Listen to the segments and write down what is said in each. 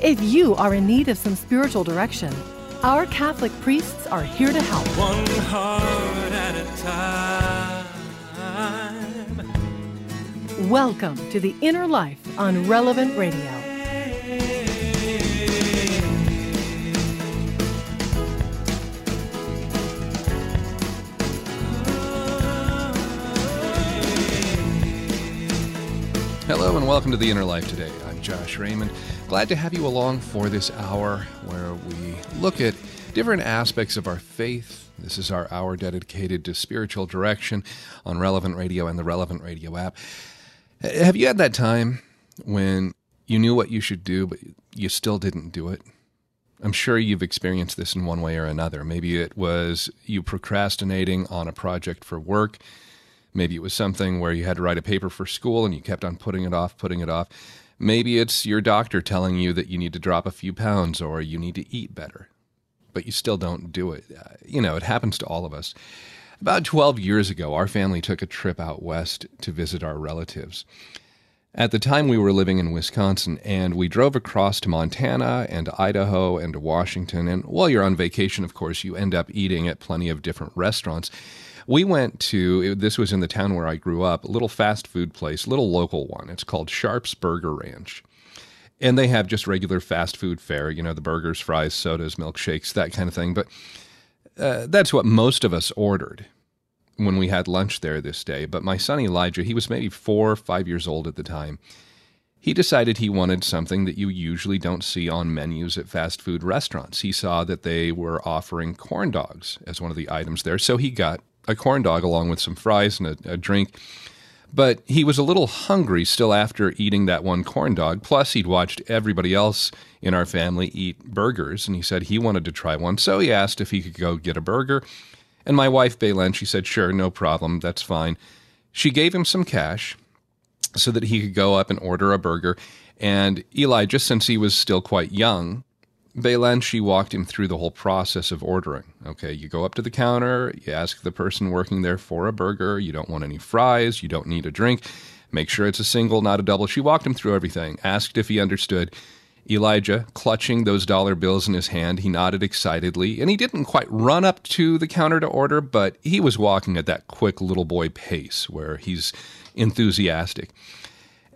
if you are in need of some spiritual direction, our Catholic priests are here to help. One heart at a time. Welcome to The Inner Life on Relevant Radio. Hello and welcome to the Inner Life today. I'm Josh Raymond. Glad to have you along for this hour where we look at different aspects of our faith. This is our hour dedicated to spiritual direction on Relevant Radio and the Relevant Radio app. Have you had that time when you knew what you should do, but you still didn't do it? I'm sure you've experienced this in one way or another. Maybe it was you procrastinating on a project for work. Maybe it was something where you had to write a paper for school and you kept on putting it off, putting it off. Maybe it's your doctor telling you that you need to drop a few pounds or you need to eat better, but you still don't do it. Uh, you know, it happens to all of us. About 12 years ago, our family took a trip out west to visit our relatives. At the time, we were living in Wisconsin, and we drove across to Montana and Idaho and to Washington. And while you're on vacation, of course, you end up eating at plenty of different restaurants. We went to, this was in the town where I grew up, a little fast food place, little local one. It's called Sharp's Burger Ranch. And they have just regular fast food fare, you know, the burgers, fries, sodas, milkshakes, that kind of thing. But uh, that's what most of us ordered when we had lunch there this day. But my son Elijah, he was maybe four or five years old at the time. He decided he wanted something that you usually don't see on menus at fast food restaurants. He saw that they were offering corn dogs as one of the items there. So he got a corn dog along with some fries and a, a drink. But he was a little hungry still after eating that one corn dog. Plus, he'd watched everybody else in our family eat burgers, and he said he wanted to try one. So he asked if he could go get a burger. And my wife, Baylen, she said, sure, no problem, that's fine. She gave him some cash so that he could go up and order a burger. And Eli, just since he was still quite young, Baylen, she walked him through the whole process of ordering. Okay, you go up to the counter, you ask the person working there for a burger, you don't want any fries, you don't need a drink, make sure it's a single, not a double. She walked him through everything, asked if he understood. Elijah, clutching those dollar bills in his hand, he nodded excitedly, and he didn't quite run up to the counter to order, but he was walking at that quick little boy pace where he's enthusiastic.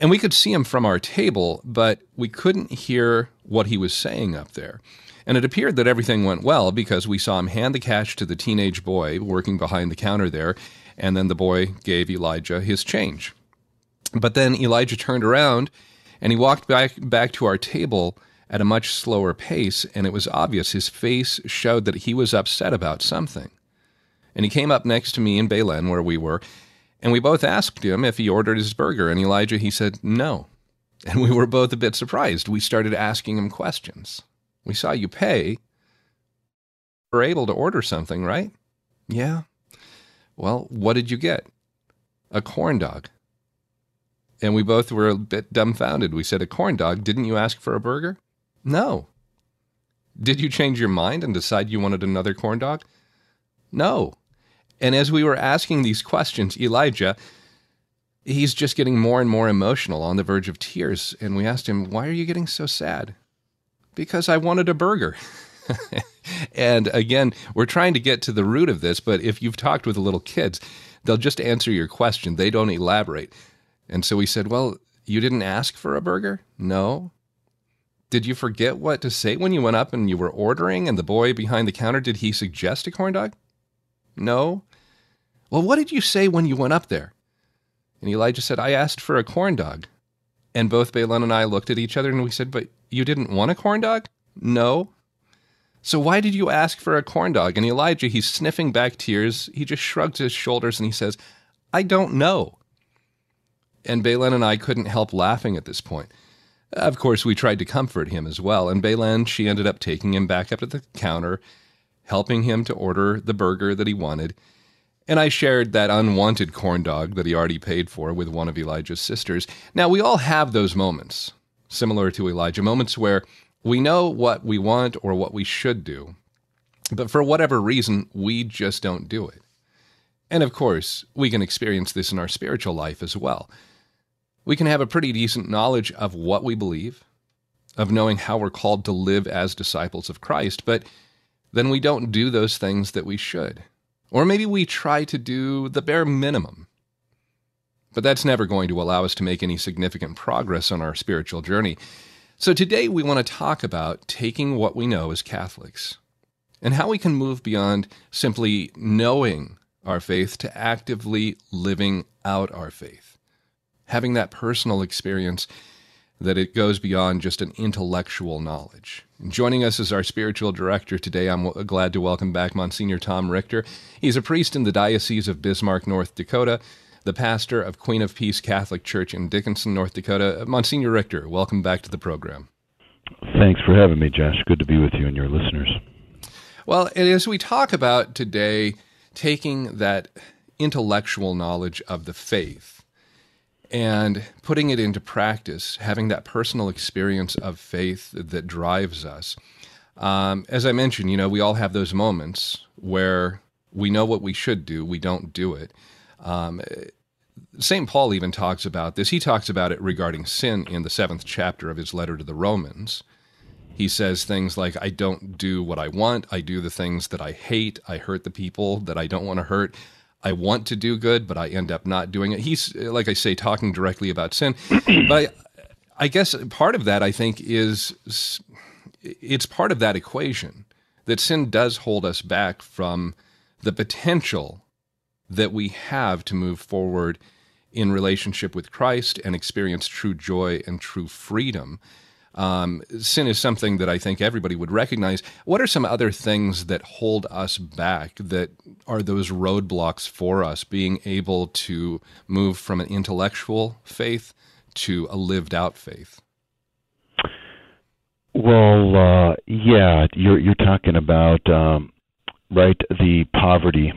And we could see him from our table, but we couldn't hear what he was saying up there. And it appeared that everything went well because we saw him hand the cash to the teenage boy working behind the counter there, and then the boy gave Elijah his change. But then Elijah turned around and he walked back back to our table at a much slower pace, and it was obvious his face showed that he was upset about something. And he came up next to me in Baylen, where we were, and we both asked him if he ordered his burger, and Elijah, he said no. And we were both a bit surprised. We started asking him questions. We saw you pay. You were able to order something, right? Yeah. Well, what did you get? A corn dog. And we both were a bit dumbfounded. We said, A corn dog? Didn't you ask for a burger? No. Did you change your mind and decide you wanted another corn dog? No. And as we were asking these questions, Elijah, he's just getting more and more emotional on the verge of tears. And we asked him, Why are you getting so sad? Because I wanted a burger. and again, we're trying to get to the root of this, but if you've talked with the little kids, they'll just answer your question. They don't elaborate. And so we said, Well, you didn't ask for a burger? No. Did you forget what to say when you went up and you were ordering? And the boy behind the counter, did he suggest a corn dog? No. Well, what did you say when you went up there? And Elijah said, I asked for a corn dog. And both Baylen and I looked at each other and we said, But you didn't want a corn dog? No. So why did you ask for a corn dog? And Elijah, he's sniffing back tears. He just shrugs his shoulders and he says, I don't know. And Baylen and I couldn't help laughing at this point. Of course, we tried to comfort him as well, and Baylen, she ended up taking him back up to the counter, helping him to order the burger that he wanted. And I shared that unwanted corn dog that he already paid for with one of Elijah's sisters. Now, we all have those moments, similar to Elijah, moments where we know what we want or what we should do, but for whatever reason, we just don't do it. And of course, we can experience this in our spiritual life as well. We can have a pretty decent knowledge of what we believe, of knowing how we're called to live as disciples of Christ, but then we don't do those things that we should. Or maybe we try to do the bare minimum. But that's never going to allow us to make any significant progress on our spiritual journey. So today we want to talk about taking what we know as Catholics and how we can move beyond simply knowing our faith to actively living out our faith. Having that personal experience that it goes beyond just an intellectual knowledge. Joining us as our spiritual director today, I'm glad to welcome back Monsignor Tom Richter. He's a priest in the Diocese of Bismarck, North Dakota, the pastor of Queen of Peace Catholic Church in Dickinson, North Dakota. Uh, Monsignor Richter, welcome back to the program. Thanks for having me, Josh. Good to be with you and your listeners. Well, and as we talk about today, taking that intellectual knowledge of the faith and putting it into practice, having that personal experience of faith that drives us. Um, as I mentioned, you know, we all have those moments where we know what we should do, we don't do it. Um, St. Paul even talks about this. He talks about it regarding sin in the seventh chapter of his letter to the Romans. He says things like, I don't do what I want. I do the things that I hate. I hurt the people that I don't want to hurt. I want to do good, but I end up not doing it. He's, like I say, talking directly about sin. but I, I guess part of that, I think, is it's part of that equation that sin does hold us back from the potential that we have to move forward in relationship with Christ and experience true joy and true freedom. Um, sin is something that I think everybody would recognize. What are some other things that hold us back that are those roadblocks for us being able to move from an intellectual faith to a lived out faith? Well, uh, yeah, you're you're talking about um, right the poverty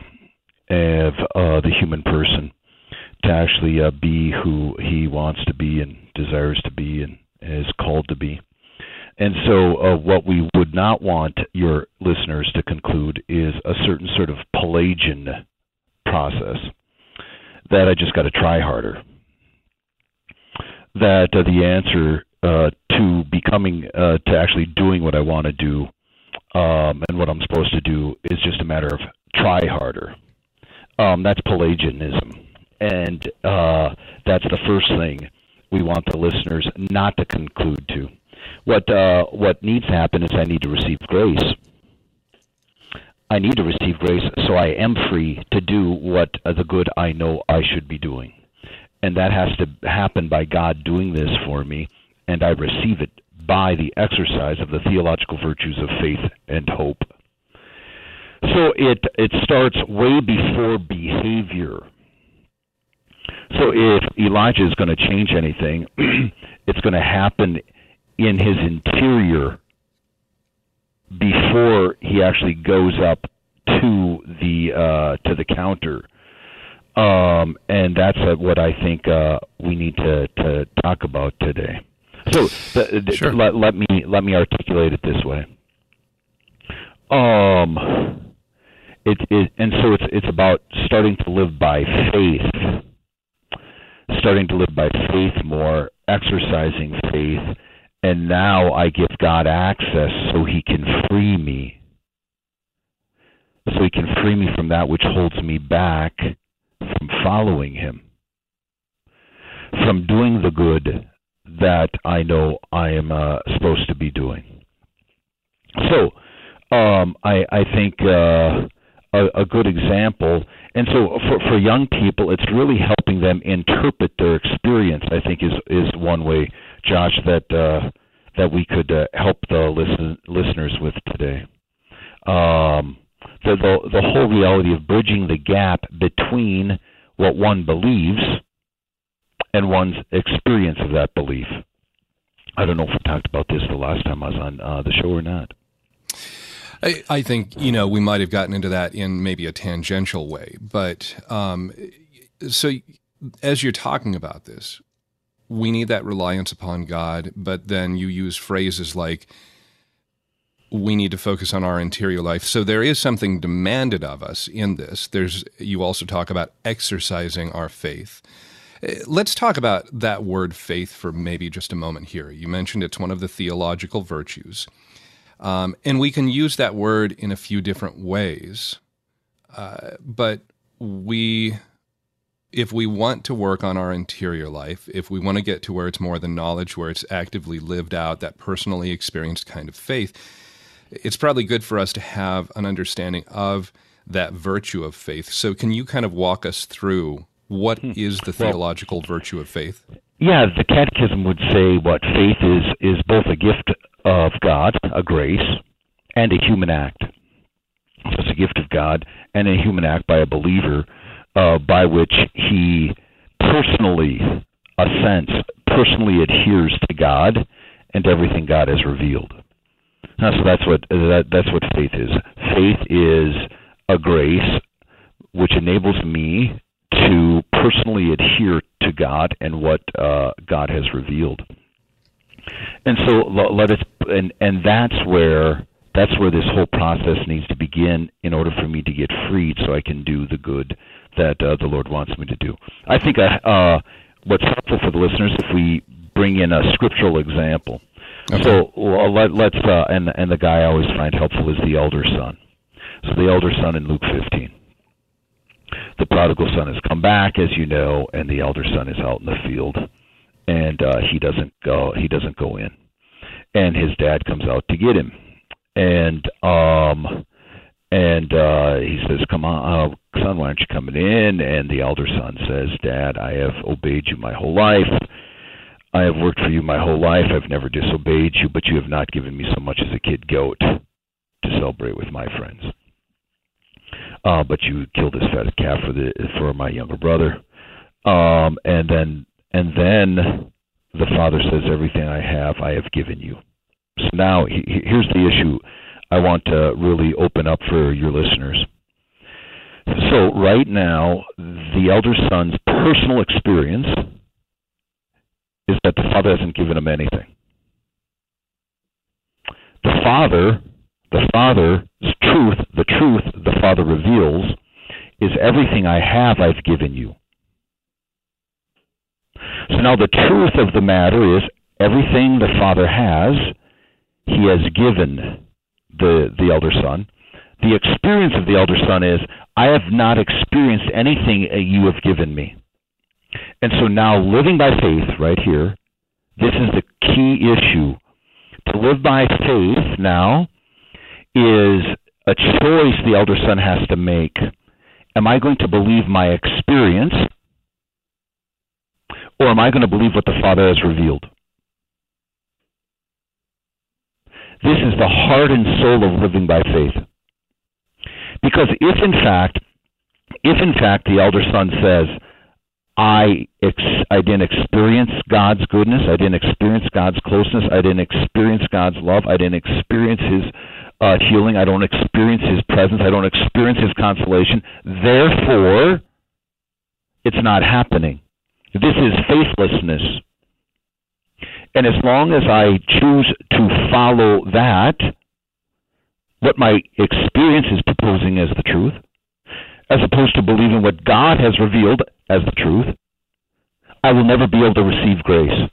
of uh, the human person to actually uh, be who he wants to be and desires to be and is called to be. And so, uh, what we would not want your listeners to conclude is a certain sort of Pelagian process that I just got to try harder. That uh, the answer uh, to becoming, uh, to actually doing what I want to do um, and what I'm supposed to do is just a matter of try harder. Um, that's Pelagianism. And uh, that's the first thing we want the listeners not to conclude to. What uh, what needs to happen is I need to receive grace. I need to receive grace so I am free to do what uh, the good I know I should be doing. And that has to happen by God doing this for me, and I receive it by the exercise of the theological virtues of faith and hope. So it it starts way before behavior. So if Elijah is going to change anything, it's going to happen in his interior before he actually goes up to the uh, to the counter. Um, and that's uh, what I think uh, we need to, to talk about today. So the, the, sure. let, let me let me articulate it this way. Um, it, it and so it's it's about starting to live by faith starting to live by faith more, exercising faith, and now I give God access so He can free me. So He can free me from that which holds me back from following Him, from doing the good that I know I am uh, supposed to be doing. So, um, I, I think uh, a, a good example. And so for, for young people, it's really helping them interpret their experience. I think is is one way, Josh, that uh, that we could uh, help the listen, listeners with today. Um, the, the the whole reality of bridging the gap between what one believes and one's experience of that belief. I don't know if we talked about this the last time I was on uh, the show or not. I, I, think you know we might have gotten into that in maybe a tangential way, but um, so as you're talking about this, we need that reliance upon God, but then you use phrases like we need to focus on our interior life. So there is something demanded of us in this. There's you also talk about exercising our faith. Eh, let's talk about that word faith for maybe just a moment here. You mentioned it's one of the theological virtues. Um, and we can use that word in a few different ways. Uh, but we, if we want to work on our interior life, if we want to get to where it's more than knowledge, where it's actively lived out, that personally experienced kind of faith, it's probably good for us to have an understanding of that virtue of faith. So, can you kind of walk us through what hmm. the theological well, virtue of faith? Yeah, the Catechism would say what faith is is both a gift of God, a grace, and a human act. It's a gift of God and a human act by a believer, uh, by which he personally assents, personally adheres to God and everything God has revealed. So that's what that, that's what faith is. Faith is a grace which enables me to personally adhere to God and what uh, God has revealed. And so let us, and and that's where that's where this whole process needs to begin in order for me to get freed, so I can do the good that uh, the Lord wants me to do. I think uh, uh, what's helpful for the listeners if we bring in a scriptural example. Okay. So well, let, let's uh, and and the guy I always find helpful is the elder son. So the elder son in Luke 15. The prodigal son has come back, as you know, and the elder son is out in the field, and uh, he doesn't go. He doesn't go in, and his dad comes out to get him, and um, and uh, he says, "Come on, uh, son, why aren't you coming in?" And the elder son says, "Dad, I have obeyed you my whole life." I have worked for you my whole life. I've never disobeyed you, but you have not given me so much as a kid goat to celebrate with my friends. Uh, but you killed this fat calf for the for my younger brother. Um, and then and then the father says, "Everything I have, I have given you." So now he, here's the issue. I want to really open up for your listeners. So right now, the elder son's personal experience is that the Father hasn't given him anything. The Father, the Father's truth, the truth the Father reveals is everything I have I've given you. So now the truth of the matter is everything the Father has, he has given the the elder son. The experience of the elder son is I have not experienced anything you have given me. And so now living by faith, right here, this is the key issue. To live by faith now is a choice the elder son has to make. Am I going to believe my experience, or am I going to believe what the Father has revealed? This is the heart and soul of living by faith. Because if in fact, if in fact the elder son says, I ex- I didn't experience God's goodness. I didn't experience God's closeness. I didn't experience God's love. I didn't experience His uh, healing. I don't experience His presence. I don't experience His consolation. Therefore, it's not happening. This is faithlessness. And as long as I choose to follow that, what my experience is proposing as the truth, as opposed to believing what God has revealed as the truth, I will never be able to receive grace.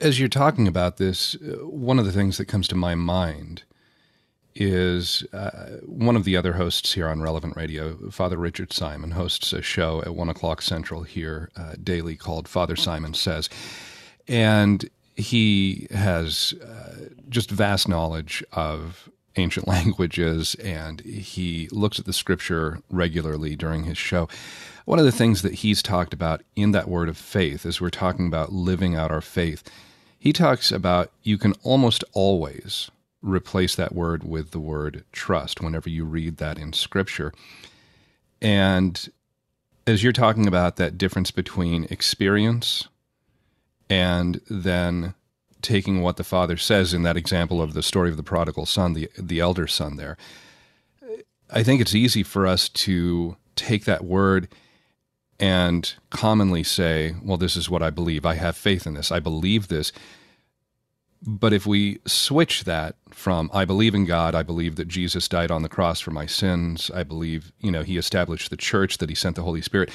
As you're talking about this, uh, one of the things that comes to my mind is uh, one of the other hosts here on Relevant Radio, Father Richard Simon, hosts a show at one o'clock central here uh, daily called Father Simon Says. And he has uh, just vast knowledge of ancient languages and he looks at the scripture regularly during his show. One of the things that he's talked about in that word of faith, as we're talking about living out our faith, he talks about you can almost always replace that word with the word trust whenever you read that in scripture. And as you're talking about that difference between experience and then taking what the father says in that example of the story of the prodigal son, the the elder son there. I think it's easy for us to take that word and commonly say, well, this is what I believe. I have faith in this. I believe this. But if we switch that from I believe in God, I believe that Jesus died on the cross for my sins, I believe, you know, he established the church, that he sent the Holy Spirit.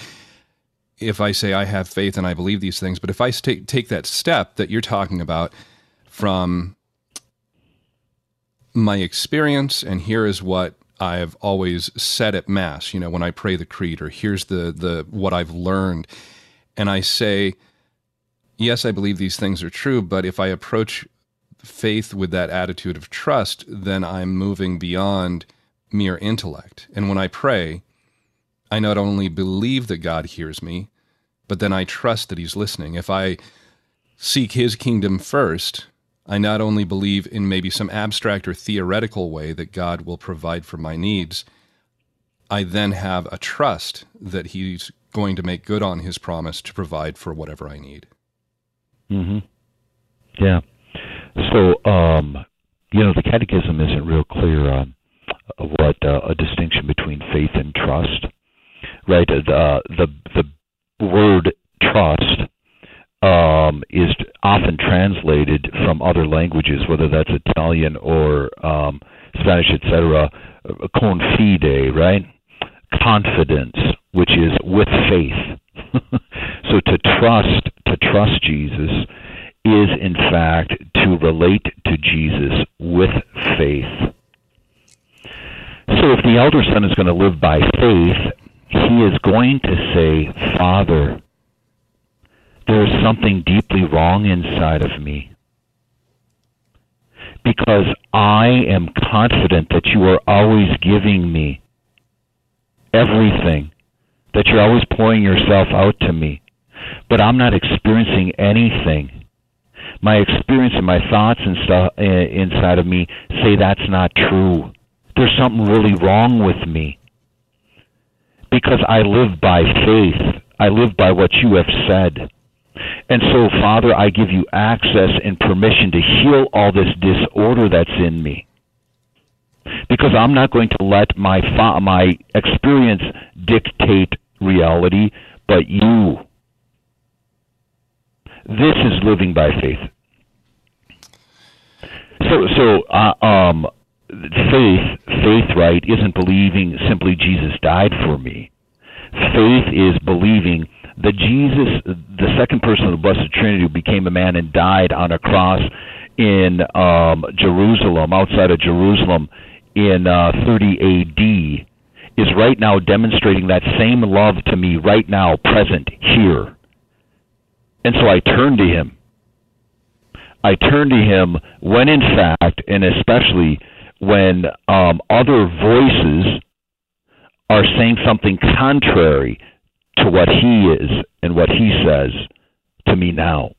If I say I have faith and I believe these things, but if I take take that step that you're talking about from my experience and here is what I've always said at mass, you know, when I pray the creed or here's the the what I've learned and I say yes, I believe these things are true, but if I approach faith with that attitude of trust, then I'm moving beyond mere intellect. And when I pray, I not only believe that God hears me, but then I trust that He's listening. If I seek His kingdom first, I not only believe in maybe some abstract or theoretical way that God will provide for my needs, I then have a trust that He's going to make good on His promise to provide for whatever I need. Hmm Yeah. So, um, you know, the Catechism isn't real clear on what uh, a distinction between faith and trust, right? Uh, the the word trust um, is often translated from other languages, whether that's Italian or um, Spanish, etc. Confide, right? Confidence, which is with faith. so to trust, to trust Jesus is in fact to relate to Jesus with faith. So if the elder son is going to live by faith, he is going to say, Father, there is something deeply wrong inside of me. Because I am confident that you are always giving me everything, that you're always pouring yourself out to me, but I'm not experiencing anything my experience and my thoughts and stuff uh, inside of me say that's not true. There's something really wrong with me. Because I live by faith. I live by what you have said. And so, Father, I give you access and permission to heal all this disorder that's in me. Because I'm not going to let my fa- my experience dictate reality, but you this is living by faith. So, so uh, um, faith, faith, right, isn't believing simply Jesus died for me. Faith is believing that Jesus, the second person of the Blessed Trinity, who became a man and died on a cross in um, Jerusalem, outside of Jerusalem, in uh, 30 A.D., is right now demonstrating that same love to me right now, present here. And so I turn to him. I turn to him when, in fact, and especially when um, other voices are saying something contrary to what he is and what he says to me now.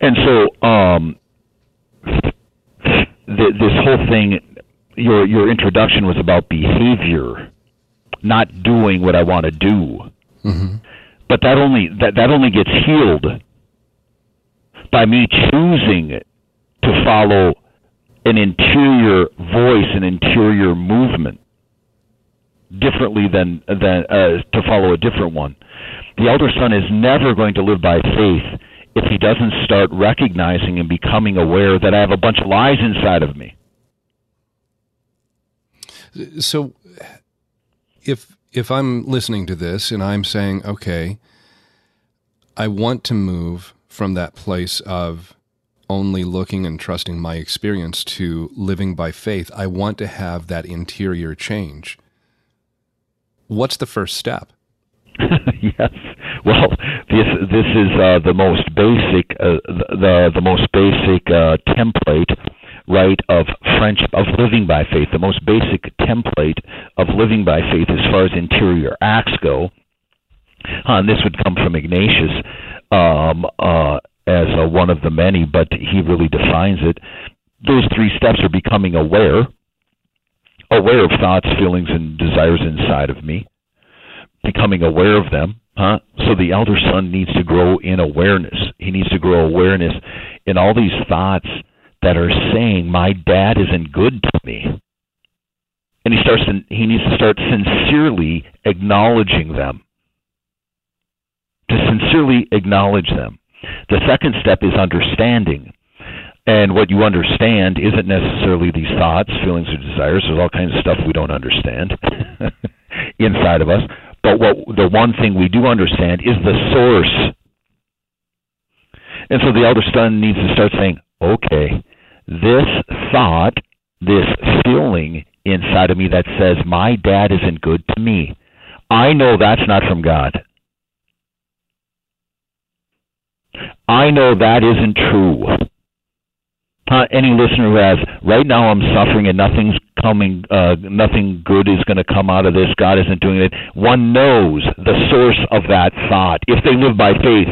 And so, um, th- this whole thing, your your introduction was about behavior, not doing what I want to do. Mm-hmm. But that only that, that only gets healed by me choosing to follow an interior voice, an interior movement, differently than than uh, to follow a different one. The elder son is never going to live by faith if he doesn't start recognizing and becoming aware that I have a bunch of lies inside of me. So, if if I'm listening to this and I'm saying, okay, I want to move from that place of only looking and trusting my experience to living by faith, I want to have that interior change. What's the first step? yes. Well, this this is uh, the most basic uh, the the most basic uh, template right of French of living by faith. The most basic template of living by faith as far as interior acts go. And this would come from Ignatius um, uh, as uh, one of the many, but he really defines it. Those three steps are becoming aware, aware of thoughts, feelings, and desires inside of me, becoming aware of them, Huh? So the elder son needs to grow in awareness. He needs to grow awareness in all these thoughts that are saying, "My dad isn't good to me," and he starts. To, he needs to start sincerely acknowledging them. To sincerely acknowledge them. The second step is understanding. And what you understand isn't necessarily these thoughts, feelings, or desires. There's all kinds of stuff we don't understand inside of us. But what the one thing we do understand is the source. And so the elder son needs to start saying, okay, this thought, this feeling inside of me that says my dad isn't good to me, I know that's not from God. I know that isn't true. Uh, any listener who has right now I'm suffering and nothing's coming uh, nothing good is going to come out of this. God isn't doing it. One knows the source of that thought if they live by faith.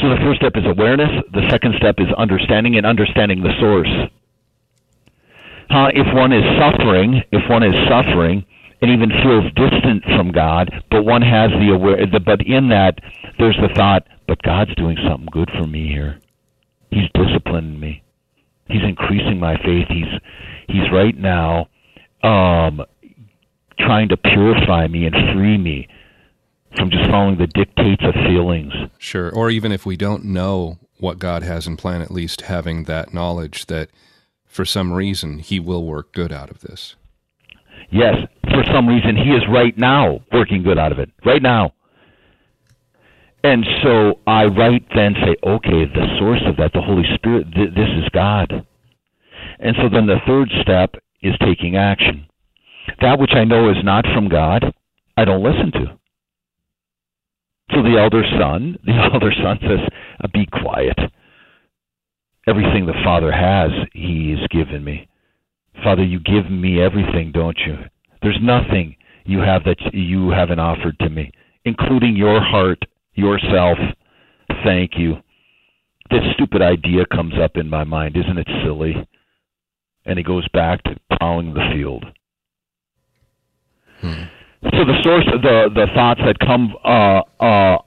So the first step is awareness. The second step is understanding and understanding the source. Uh, if one is suffering if one is suffering and even feels distant from God but one has the aware the, but in that there's the thought but God's doing something good for me here He's disciplining me. He's increasing my faith. He's he's right now um, trying to purify me and free me from just following the dictates of feelings. Sure. Or even if we don't know what God has in plan, at least having that knowledge that for some reason He will work good out of this. Yes, for some reason He is right now working good out of it. Right now. And so I right then say, okay, the source of that, the Holy Spirit, th- this is God. And so then the third step is taking action. That which I know is not from God, I don't listen to. So the elder son, the elder son says, uh, be quiet. Everything the Father has, he has given me. Father, you give me everything, don't you? There's nothing you have that you haven't offered to me, including your heart yourself, thank you. This stupid idea comes up in my mind. Isn't it silly? And he goes back to plowing the field. Hmm. So the source of the, the thoughts that come uh, uh,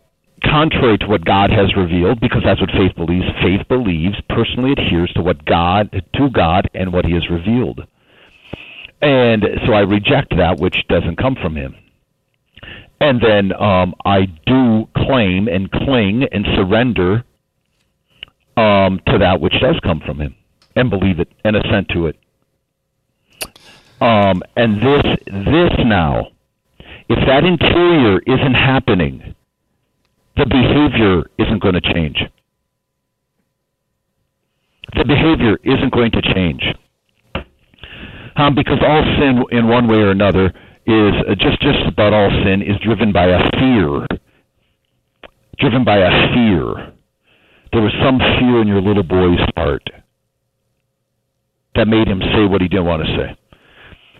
contrary to what God has revealed, because that's what faith believes. Faith believes, personally adheres to what God, to God, and what He has revealed. And so I reject that which doesn't come from Him. And then um, I do claim and cling and surrender um, to that which does come from Him and believe it and assent to it. Um, and this, this now, if that interior isn't happening, the behavior isn't going to change. The behavior isn't going to change. Um, because all sin, in one way or another, is uh, just just about all sin is driven by a fear. Driven by a fear. There was some fear in your little boy's heart that made him say what he didn't want to say.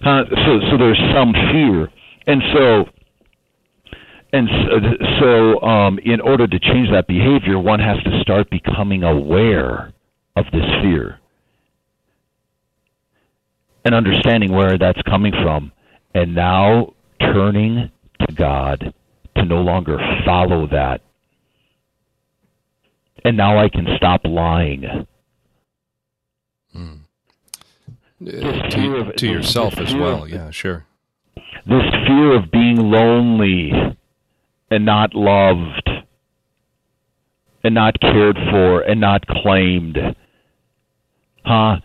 Uh, so so there's some fear, and so and so, so um, in order to change that behavior, one has to start becoming aware of this fear and understanding where that's coming from and now turning to God to no longer follow that. And now I can stop lying. Hmm. To, of, to yourself as well, yeah, sure. This fear of being lonely and not loved and not cared for and not claimed. Huh?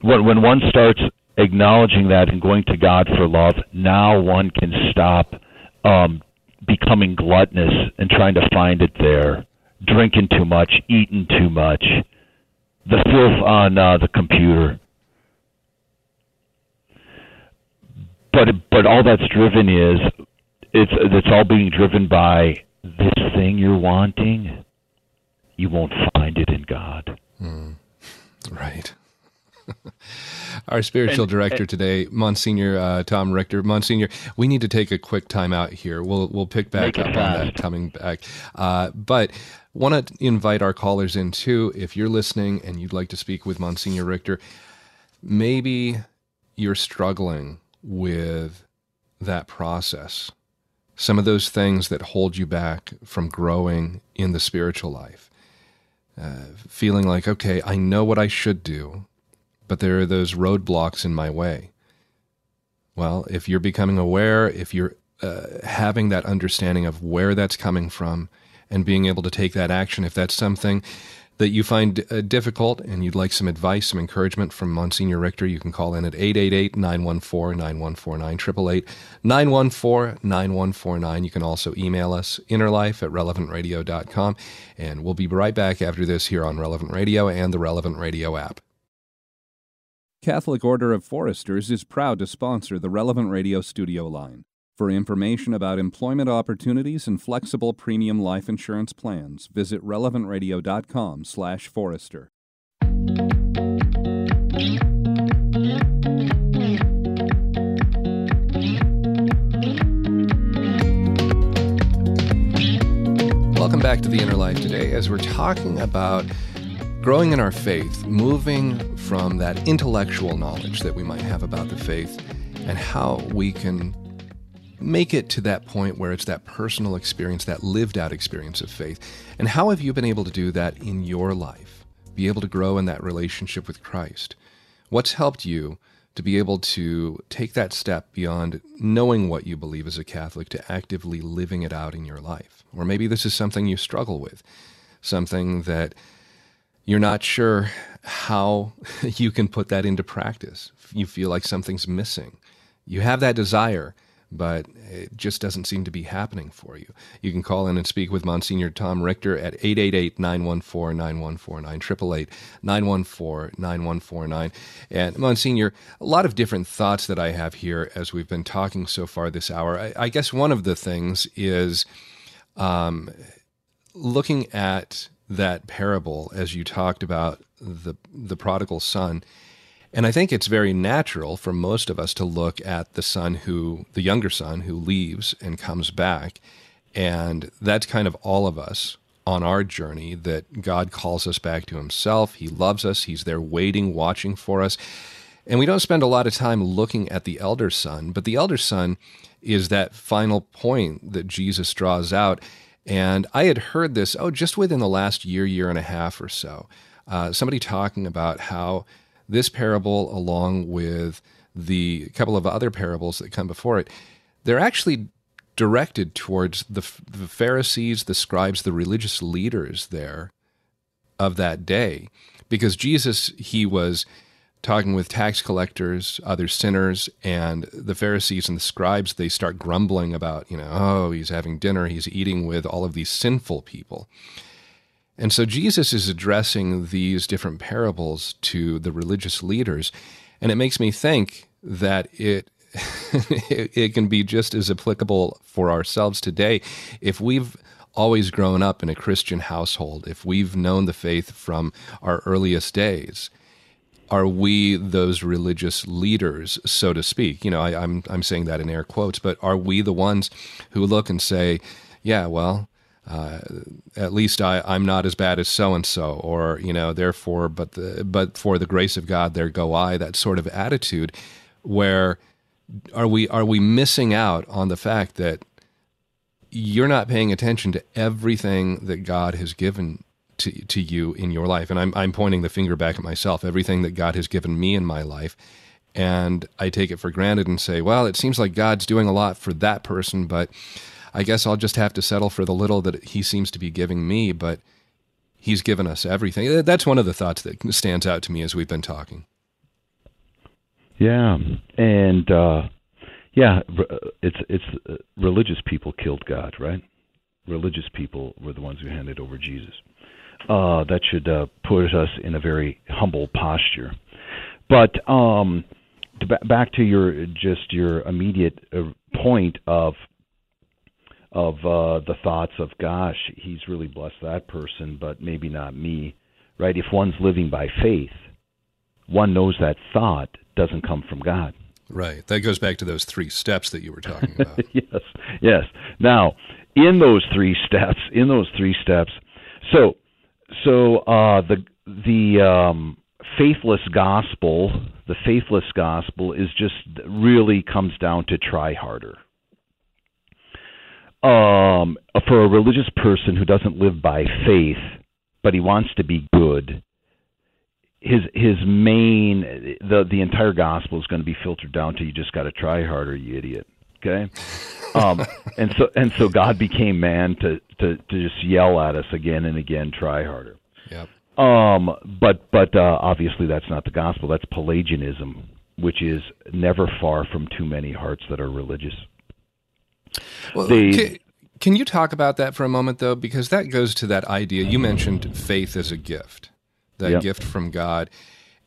When, when one starts acknowledging that and going to God for love, now one can stop um, becoming gluttonous and trying to find it there, drinking too much, eating too much, the filth on uh, the computer. But but all that's driven is it's it's all being driven by this thing you're wanting. You won't find it in God. Mm. Right. Our spiritual and, director and, today, Monsignor uh, Tom Richter. Monsignor, we need to take a quick time out here. We'll we'll pick back up on that coming back. Uh, but want to invite our callers in too. If you're listening and you'd like to speak with Monsignor Richter, maybe you're struggling with that process some of those things that hold you back from growing in the spiritual life. Uh, feeling like, okay, I know what I should do, but there are those roadblocks in my way. Well, if you're becoming aware, if you're uh, having that understanding of where that's coming from and being able to take that action, if that's something that you find uh, difficult and you'd like some advice, some encouragement from Monsignor Richter, you can call in at 888-914-9149, 888-914-9149. You can also email us, innerlife at relevantradio.com. And we'll be right back after this here on Relevant Radio and the Relevant Radio app. Catholic Order of Foresters is proud to sponsor the Relevant Radio studio line. For information about employment opportunities and flexible premium life insurance plans, visit relevantradio.com/forester. Welcome back to the Inner Life today as we're talking about growing in our faith, moving from that intellectual knowledge that we might have about the faith and how we can make it to that point where it's that personal experience, that lived out experience of faith. And how have you been able to do that in your life? Be able to grow in that relationship with Christ? What's helped you to be able to take that step beyond knowing what you believe as a Catholic to actively living it out in your life? Or maybe this is something you struggle with, something that you're not sure how you can put that into practice. You feel like something's missing. You have that desire but it just doesn't seem to be happening for you. You can call in and speak with Monsignor Tom Richter at 888-914-9149, 888-914-9149. And Monsignor, a lot of different thoughts that I have here as we've been talking so far this hour. I, I guess one of the things is um, looking at that parable as you talked about the the prodigal son and I think it's very natural for most of us to look at the son who, the younger son who leaves and comes back. And that's kind of all of us on our journey that God calls us back to himself. He loves us, He's there waiting, watching for us. And we don't spend a lot of time looking at the elder son, but the elder son is that final point that Jesus draws out. And I had heard this, oh, just within the last year, year and a half or so. Uh, somebody talking about how this parable, along with the couple of other parables that come before it, they're actually directed towards the, the Pharisees, the scribes, the religious leaders there of that day. Because Jesus, he was talking with tax collectors, other sinners, and the Pharisees and the scribes, they start grumbling about, you know, oh, he's having dinner, he's eating with all of these sinful people. And so Jesus is addressing these different parables to the religious leaders. And it makes me think that it, it, can be just as applicable for ourselves today. If we've always grown up in a Christian household, if we've known the faith from our earliest days, are we those religious leaders, so to speak? You know, I, I'm I'm saying that in air quotes, but are we the ones who look and say, "Yeah, well, uh, at least I, I'm not as bad as so and so, or you know, therefore, but the, but for the grace of God, there go I. That sort of attitude, where are we are we missing out on the fact that you're not paying attention to everything that God has given to to you in your life, and I'm I'm pointing the finger back at myself. Everything that God has given me in my life. And I take it for granted and say, well, it seems like God's doing a lot for that person, but I guess I'll just have to settle for the little that he seems to be giving me, but he's given us everything. That's one of the thoughts that stands out to me as we've been talking. Yeah, and uh, yeah, it's it's uh, religious people killed God, right? Religious people were the ones who handed over Jesus. Uh, that should uh, put us in a very humble posture. But um, to, back to your just your immediate uh, point of of uh, the thoughts of, gosh, he's really blessed that person, but maybe not me, right? If one's living by faith, one knows that thought doesn't come from God. Right. That goes back to those three steps that you were talking about. yes. Yes. Now, in those three steps, in those three steps, so so uh, the the um, faithless gospel, the faithless gospel is just really comes down to try harder um, for a religious person who doesn't live by faith, but he wants to be good, his his main the the entire gospel is going to be filtered down to you just got to try harder, you idiot. Okay, um, and so and so God became man to to to just yell at us again and again, try harder. Yep. Um, but but uh, obviously that's not the gospel. That's Pelagianism, which is never far from too many hearts that are religious. Well, can, can you talk about that for a moment, though? Because that goes to that idea. You mentioned faith as a gift, that Yep. gift from God.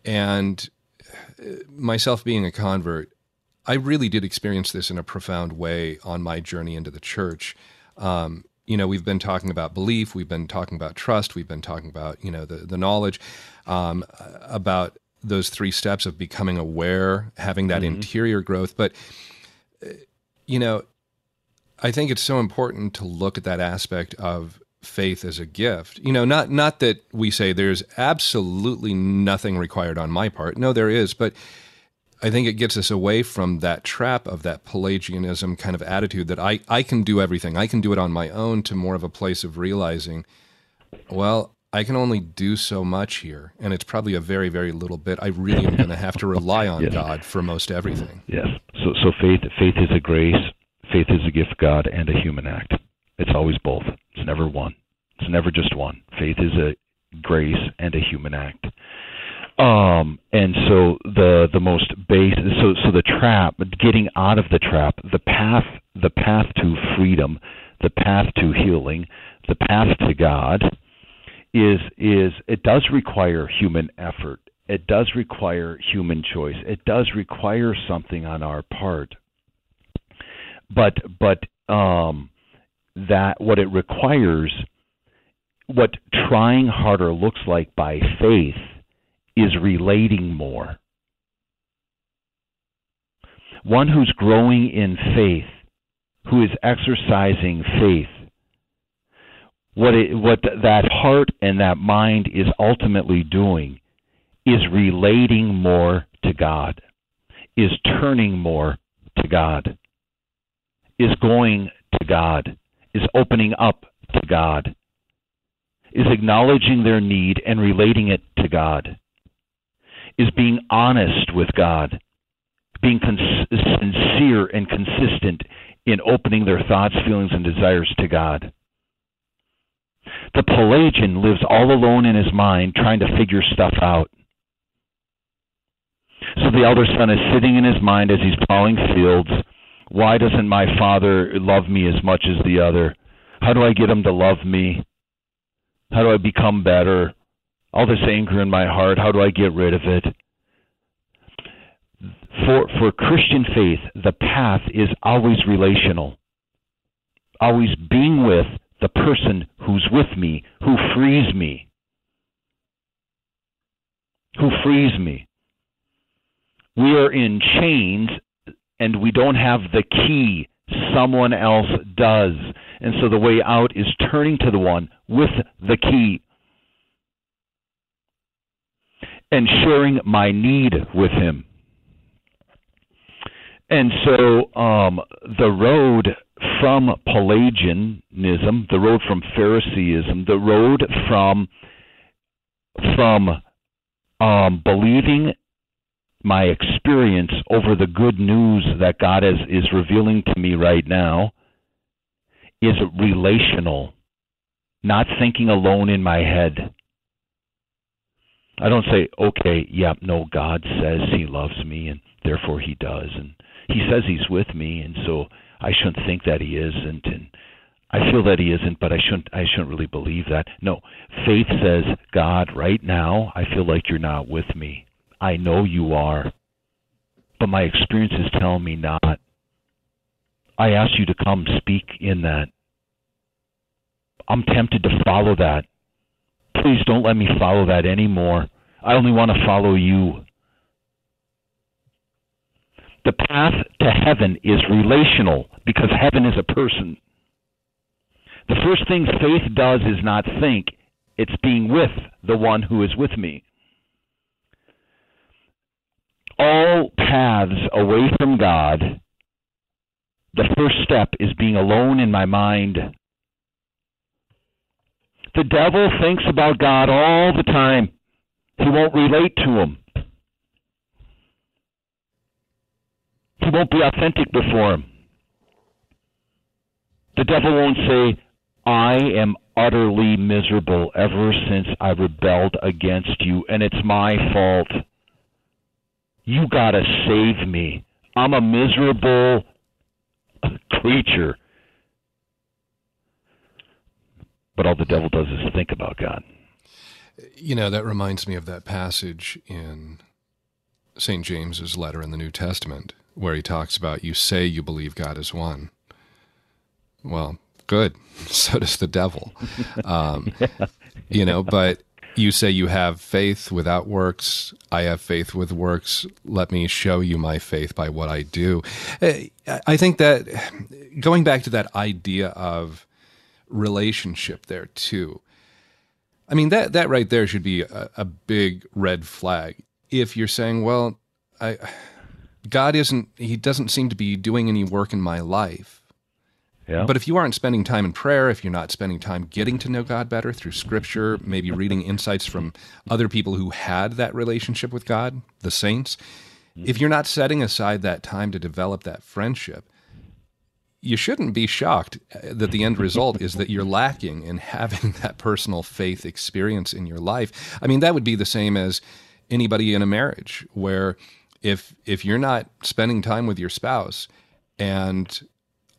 And uh, myself being a convert, I really did experience this in a profound way on my journey into the church. Um, you know, we've been talking about belief, we've been talking about trust, we've been talking about, you know, the, the knowledge, um, about those three steps of becoming aware, having that interior growth. But, uh, you know, I think it's so important to look at that aspect of faith as a gift. You know, not not that we say there's absolutely nothing required on my part. No, there is, but I think it gets us away from that trap of that Pelagianism kind of attitude that I, I can do everything. I can do it on my own to more of a place of realizing, well, I can only do so much here. And it's probably a very, very little bit. I really am going to have to rely on Yes. God for most everything. Yes. So so faith faith is a grace, faith is a gift of God and a human act. It's always both. It's never one. It's never just one. Faith is a grace and a human act. Um and so the the most base so so the trap getting out of the trap, the path the path to freedom, the path to healing, the path to God is is it does require human effort. It does require human choice. It does require something on our part. But but um, that what it requires, what trying harder looks like by faith, is relating more. One who's growing in faith, who is exercising faith, what it, what that heart and that mind is ultimately doing is relating more to God, is turning more to God, is going to God, is opening up to God, is acknowledging their need and relating it to God, is being honest with God, being cons- sincere and consistent in opening their thoughts, feelings, and desires to God. The Pelagian lives all alone in his mind trying to figure stuff out. So the elder son is sitting in his mind as he's plowing fields. Why doesn't my father love me as much as the other? How do I get him to love me? How do I become better? All this anger in my heart, how do I get rid of it? For for Christian faith, the path is always relational. Always being with the person who's with me, who frees me. Who frees me. We are in chains and we don't have the key. Someone else does. And so the way out is turning to the one with the key and sharing my need with him. And so um, the road from Pelagianism, the road from Phariseeism, the road from from um, believing my experience over the good news that God is is revealing to me right now is relational, not thinking alone in my head. I don't say, okay, yeah, no, God says He loves me, and therefore He does, and He says He's with me, and so I shouldn't think that He isn't, and I feel that He isn't, but I shouldn't, I shouldn't really believe that. No, faith says, God, right now, I feel like you're not with me. I know you are, but my experience is telling me not. I ask you to come speak in that. I'm tempted to follow that. Please don't let me follow that anymore. I only want to follow you. The path to heaven is relational because heaven is a person. The first thing faith does is not think, it's being with the one who is with me. All paths away from God the first step is being alone in my mind. The devil thinks about God all the time. He won't relate to him. He won't be authentic before him. The devil won't say, I am utterly miserable ever since I rebelled against you, and it's my fault. You got to save me. I'm a miserable creature. But all the devil does is think about God. You know, that reminds me of that passage in St. James's letter in the New Testament where he talks about you say you believe God is one. Well, good. So does the devil. Um, you know, but you say you have faith without works. I have faith with works. Let me show you my faith by what I do. I think that going back to that idea of relationship there too. I mean that that right there should be a, a big red flag. If you're saying, well, I God isn't he doesn't seem to be doing any work in my life yeah. But if you aren't spending time in prayer, if you're not spending time getting to know God better through scripture, maybe reading insights from other people who had that relationship with God, the saints, if you're not setting aside that time to develop that friendship, you shouldn't be shocked uh, that the end result is that you're lacking in having that personal faith experience in your life. I mean, that would be the same as anybody in a marriage where if if you're not spending time with your spouse and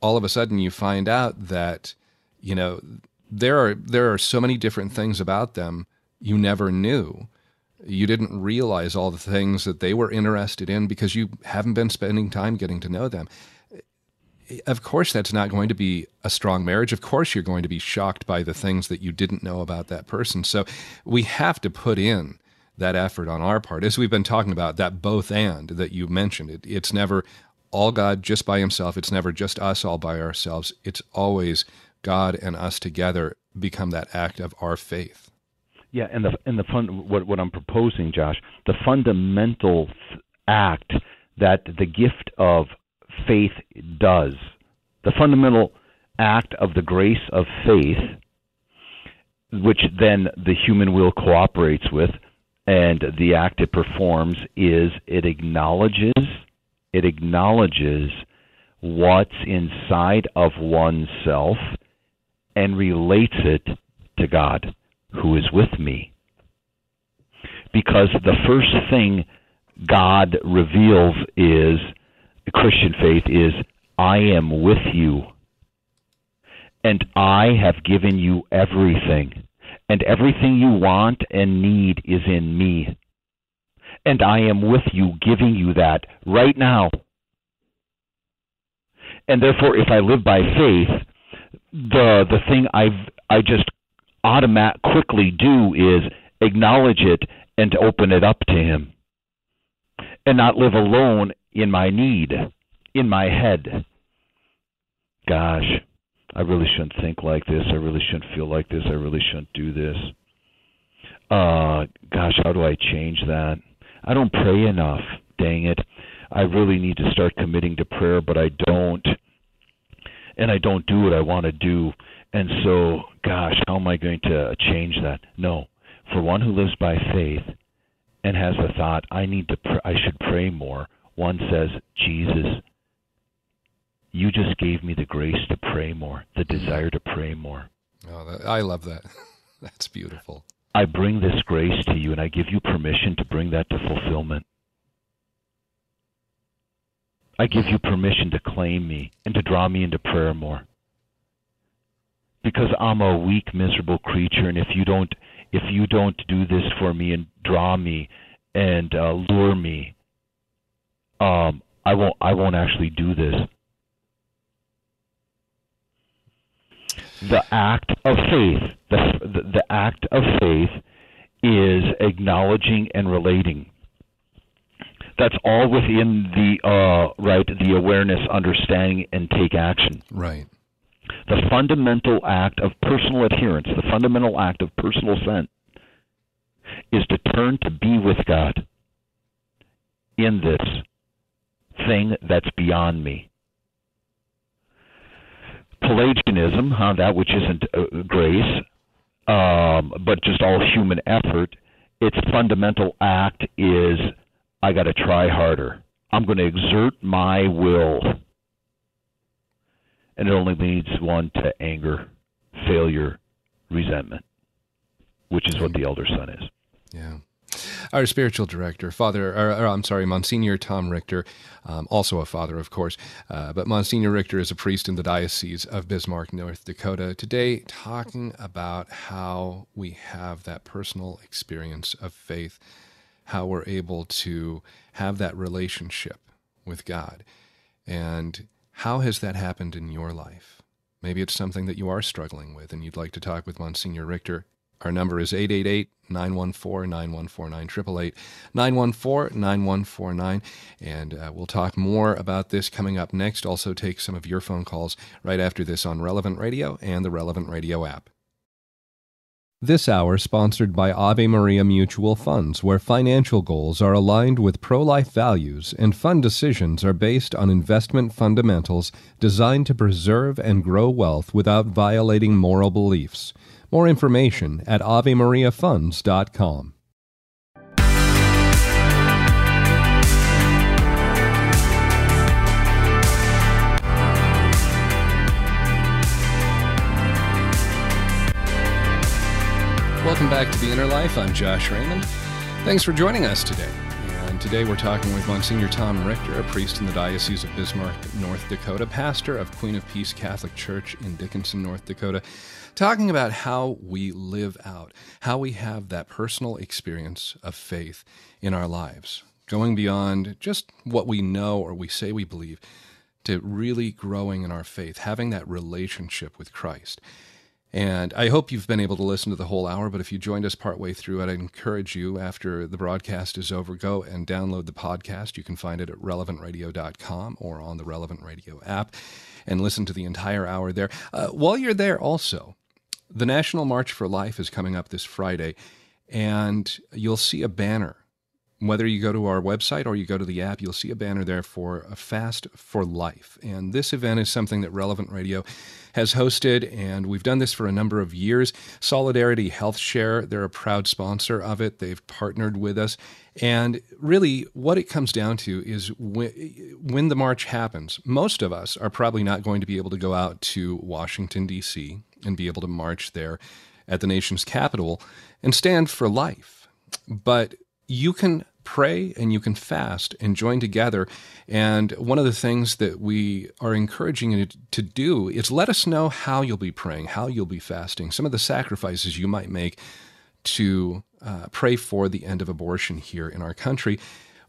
all of a sudden you find out that you know there are there are so many different things about them you never knew you didn't realize all the things that they were interested in because you haven't been spending time getting to know them of course that's not going to be a strong marriage of course you're going to be shocked by the things that you didn't know about that person so we have to put in that effort on our part as we've been talking about that both and that you mentioned it it's never all God just by himself. It's never just us all by ourselves. It's always God and us together become that act of our faith. Yeah, and the and the fun what what I'm proposing, Josh, the fundamental act that the gift of faith does, the fundamental act of the grace of faith, which then the human will cooperates with, and the act it performs is it acknowledges it acknowledges what's inside of oneself and relates it to God who is with me. Because the first thing God reveals is Christian faith is I am with you and I have given you everything and everything you want and need is in me and I am with you, giving you that right now. And therefore, if I live by faith, the the thing I I just automat quickly do is acknowledge it and open it up to Him, and not live alone in my need, in my head. Gosh, I really shouldn't think like this. I really shouldn't feel like this. I really shouldn't do this. Uh, gosh, how do I change that? I don't pray enough. Dang it. I really need to start committing to prayer, but I don't. And I don't do what I want to do. And so, gosh, how am I going to change that? No. For one who lives by faith and has a thought, I need to pr- I should pray more. One says, Jesus, you just gave me the grace to pray more, the desire to pray more. Oh, that, I love that. That's beautiful. I bring this grace to you and I give you permission to bring that to fulfillment. I give you permission to claim me and to draw me into prayer more. Because I'm a weak, miserable creature, and if you don't, if you don't do this for me and draw me and uh, lure me, um, I won't. I won't actually do this. the act of faith, the, the, the act of faith is acknowledging and relating. That's all within the uh, right, the awareness, understanding, and take action. Right. The fundamental act of personal adherence, the fundamental act of personal scent, is to turn to be with God in this thing that's beyond me. Pelagianism, huh, that which isn't uh, grace, um, but just all human effort, its fundamental act is I got to try harder. I'm going to exert my will. And it only leads one to anger, failure, resentment, which is what the elder son is. Yeah. Our spiritual director, Father, or, or I'm sorry, Monsignor Tom Richter, um, also a father, of course, uh, but Monsignor Richter is a priest in the Diocese of Bismarck, North Dakota. Today, talking about how we have that personal experience of faith, how we're able to have that relationship with God, and how has that happened in your life? Maybe it's something that you are struggling with and you'd like to talk with Monsignor Richter. Our number is 888 914 9149, 888 914 9149. And uh, we'll talk more about this coming up next. Also, take some of your phone calls right after this on Relevant Radio and the Relevant Radio app. This hour sponsored by Ave Maria Mutual Funds, where financial goals are aligned with pro life values and fund decisions are based on investment fundamentals designed to preserve and grow wealth without violating moral beliefs. More information at AveMariaFunds.com. Welcome back to The Inner Life. I'm Josh Raymond. Thanks for joining us today. And today we're talking with Monsignor Tom Richter, a priest in the Diocese of Bismarck, North Dakota, pastor of Queen of Peace Catholic Church in Dickinson, North Dakota talking about how we live out, how we have that personal experience of faith in our lives, going beyond just what we know or we say we believe to really growing in our faith, having that relationship with Christ. And I hope you've been able to listen to the whole hour, but if you joined us partway through, I'd encourage you after the broadcast is over, go and download the podcast. You can find it at relevantradio.com or on the Relevant Radio app and listen to the entire hour there. Uh, while you're there, also, the National March for Life is coming up this Friday, and you'll see a banner. Whether you go to our website or you go to the app, you'll see a banner there for a Fast for Life. And this event is something that Relevant Radio has hosted, and we've done this for a number of years. Solidarity Health Share, they're a proud sponsor of it. They've partnered with us. And really, what it comes down to is when, when the march happens, most of us are probably not going to be able to go out to Washington, D.C and be able to march there at the nation's capital and stand for life. But you can pray and you can fast and join together. And one of the things that we are encouraging you to do is let us know how you'll be praying, how you'll be fasting, some of the sacrifices you might make to uh, pray for the end of abortion here in our country.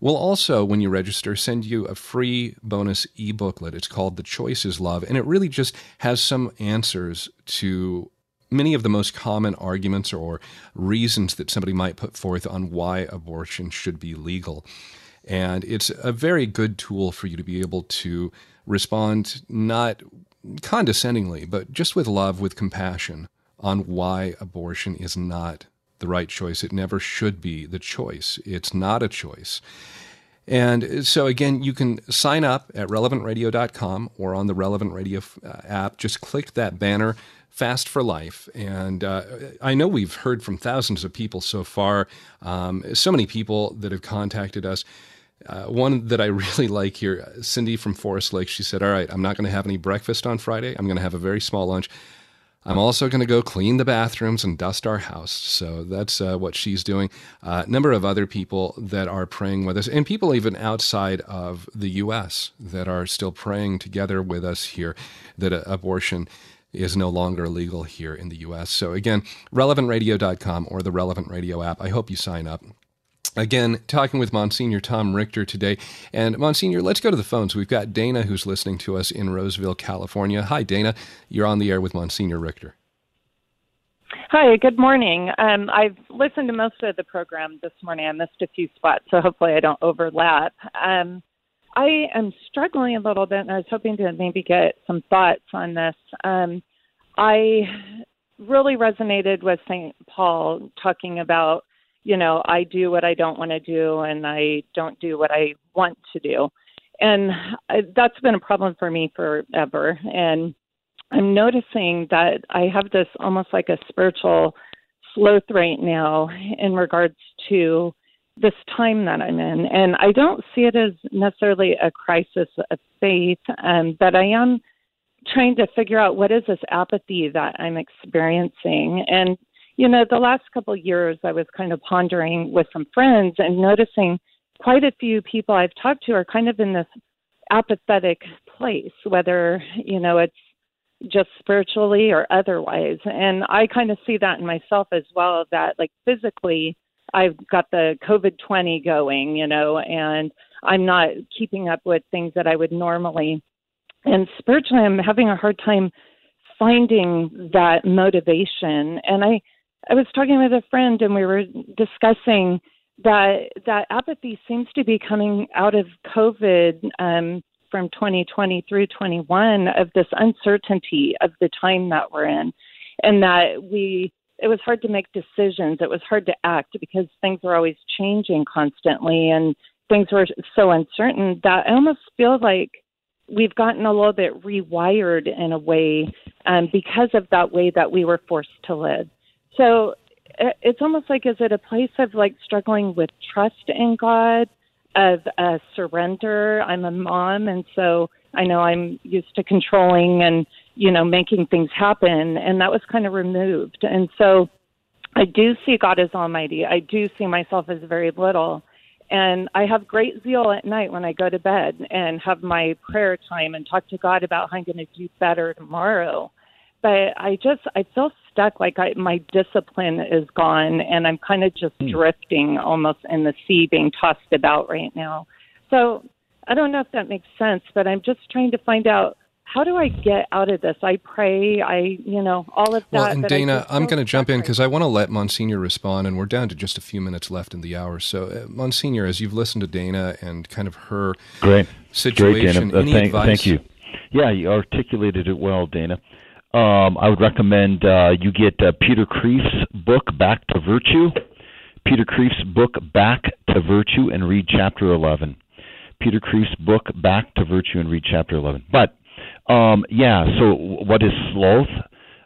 We'll also, when you register, send you a free bonus e booklet. It's called The Choice is Love, and it really just has some answers to many of the most common arguments or reasons that somebody might put forth on why abortion should be legal. And it's a very good tool for you to be able to respond not condescendingly, but just with love, with compassion on why abortion is not the right choice. It never should be the choice. It's not a choice. And so, again, you can sign up at relevantradio.com or on the Relevant Radio uh, app. Just click that banner, Fast for Life. And uh, I know we've heard from thousands of people so far, um, so many people that have contacted us. Uh, one that I really like here, Cindy from Forest Lake, she said, All right, I'm not going to have any breakfast on Friday. I'm going to have a very small lunch. I'm also going to go clean the bathrooms and dust our house. So that's uh, what she's doing. A uh, number of other people that are praying with us, and people even outside of the U.S. that are still praying together with us here that uh, abortion is no longer legal here in the U.S. So again, relevantradio.com or the Relevant Radio app. I hope you sign up. Again, talking with Monsignor Tom Richter today. And Monsignor, let's go to the phones. We've got Dana who's listening to us in Roseville, California. Hi, Dana. You're on the air with Monsignor Richter. Hi, good morning. Um, I've listened to most of the program this morning. I missed a few spots, so hopefully I don't overlap. Um, I am struggling a little bit, and I was hoping to maybe get some thoughts on this. Um, I really resonated with St. Paul talking about you know, I do what I don't want to do and I don't do what I want to do. And I, that's been a problem for me forever. And I'm noticing that I have this almost like a spiritual sloth right now in regards to this time that I'm in. And I don't see it as necessarily a crisis of faith, um, but I am trying to figure out what is this apathy that I'm experiencing. And, you know, the last couple of years I was kind of pondering with some friends and noticing quite a few people I've talked to are kind of in this apathetic place, whether, you know, it's just spiritually or otherwise. And I kind of see that in myself as well that like physically I've got the COVID 20 going, you know, and I'm not keeping up with things that I would normally. And spiritually, I'm having a hard time finding that motivation. And I, I was talking with a friend, and we were discussing that that apathy seems to be coming out of COVID um, from 2020 through 21 of this uncertainty of the time that we're in, and that we it was hard to make decisions. It was hard to act because things were always changing constantly and things were so uncertain that I almost feel like we've gotten a little bit rewired in a way um, because of that way that we were forced to live. So it's almost like is it a place of like struggling with trust in God, of uh, surrender. I'm a mom, and so I know I'm used to controlling and you know, making things happen. And that was kind of removed. And so I do see God as Almighty. I do see myself as very little. And I have great zeal at night when I go to bed and have my prayer time and talk to God about how I'm going to do better tomorrow. But I just, I feel stuck like I, my discipline is gone and I'm kind of just mm. drifting almost in the sea being tossed about right now. So I don't know if that makes sense, but I'm just trying to find out how do I get out of this? I pray, I, you know, all of that. Well, and Dana, I'm going to jump in because I want to let Monsignor respond, and we're down to just a few minutes left in the hour. So, uh, Monsignor, as you've listened to Dana and kind of her Great. situation, Great, Dana. Uh, any thank, advice? Thank you. Yeah, you articulated it well, Dana. Um, I would recommend uh, you get uh, Peter Kreeft's book, Back to Virtue. Peter Kreeft's book, Back to Virtue, and read chapter 11. Peter Kreeft's book, Back to Virtue, and read chapter 11. But um, yeah. So what is sloth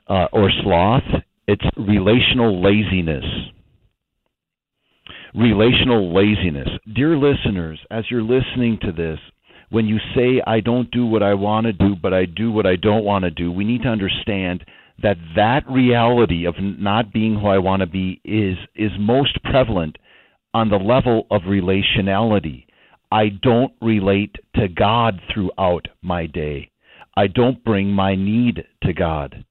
uh, or sloth? It's relational laziness. Relational laziness. Dear listeners, as you're listening to this, when you say, I don't do what I want to do, but I do what I don't want to do, we need to understand that that reality of not being who I want to be is, is most prevalent on the level of relationality. I don't relate to God throughout my day. I don't bring my need to God.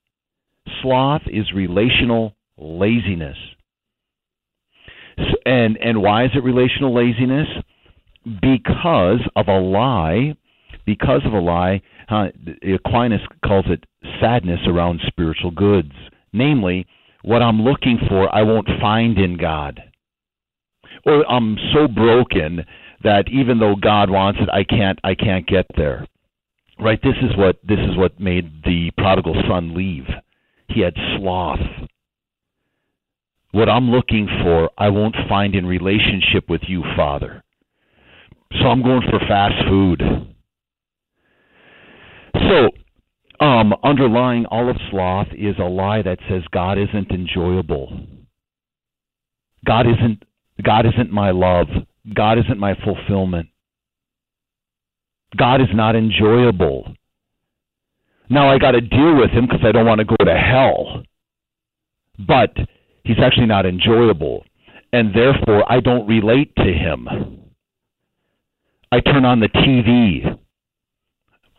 Sloth is relational laziness. And and why is it relational laziness? Because of a lie. Because of a lie, uh, Aquinas calls it sadness around spiritual goods. Namely, what I'm looking for, I won't find in God. Or I'm so broken that even though God wants it, I can't I can't get there right this is what this is what made the prodigal son leave he had sloth what i'm looking for i won't find in relationship with you father so i'm going for fast food so um, underlying all of sloth is a lie that says god isn't enjoyable god isn't god isn't my love god isn't my fulfillment God is not enjoyable. Now I got to deal with him because I don't want to go to hell. But he's actually not enjoyable. And therefore, I don't relate to him. I turn on the TV.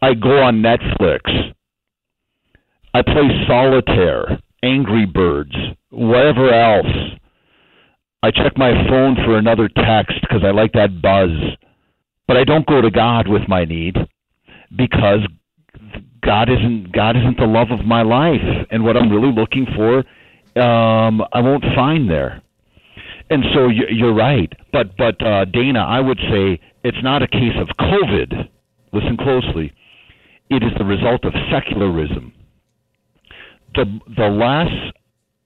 I go on Netflix. I play solitaire, Angry Birds, whatever else. I check my phone for another text because I like that buzz. But I don't go to God with my need because God isn't God isn't the love of my life, and what I'm really looking for, um, I won't find there. And so you're right, but but uh, Dana, I would say it's not a case of COVID. Listen closely. It is the result of secularism. The the less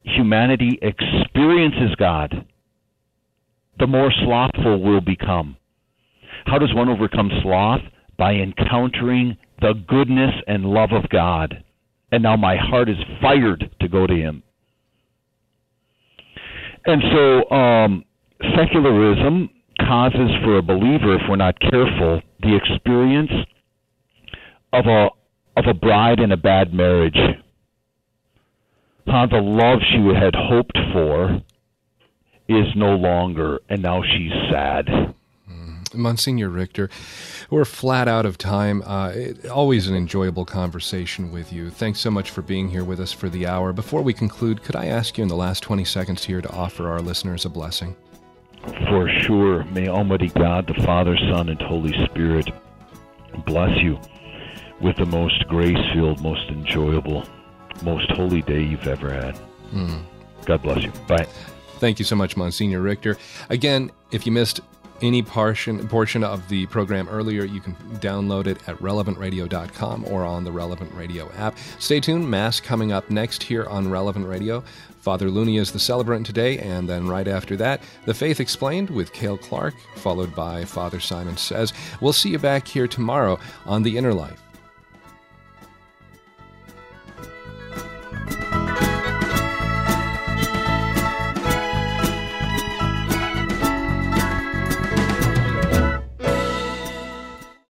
humanity experiences God, the more slothful we'll become. How does one overcome sloth? By encountering the goodness and love of God. And now my heart is fired to go to him. And so, um, secularism causes for a believer, if we're not careful, the experience of a of a bride in a bad marriage. How the love she had hoped for is no longer, and now she's sad. Monsignor Richter, we're flat out of time. Uh, it, always an enjoyable conversation with you. Thanks so much for being here with us for the hour. Before we conclude, could I ask you in the last 20 seconds here to offer our listeners a blessing? For sure. May Almighty God, the Father, Son, and Holy Spirit bless you with the most grace filled, most enjoyable, most holy day you've ever had. Mm. God bless you. Bye. Thank you so much, Monsignor Richter. Again, if you missed any portion portion of the program earlier, you can download it at relevantradio.com or on the Relevant Radio app. Stay tuned, Mass coming up next here on Relevant Radio. Father Looney is the celebrant today, and then right after that, The Faith Explained with Cale Clark, followed by Father Simon Says. We'll see you back here tomorrow on The Inner Life.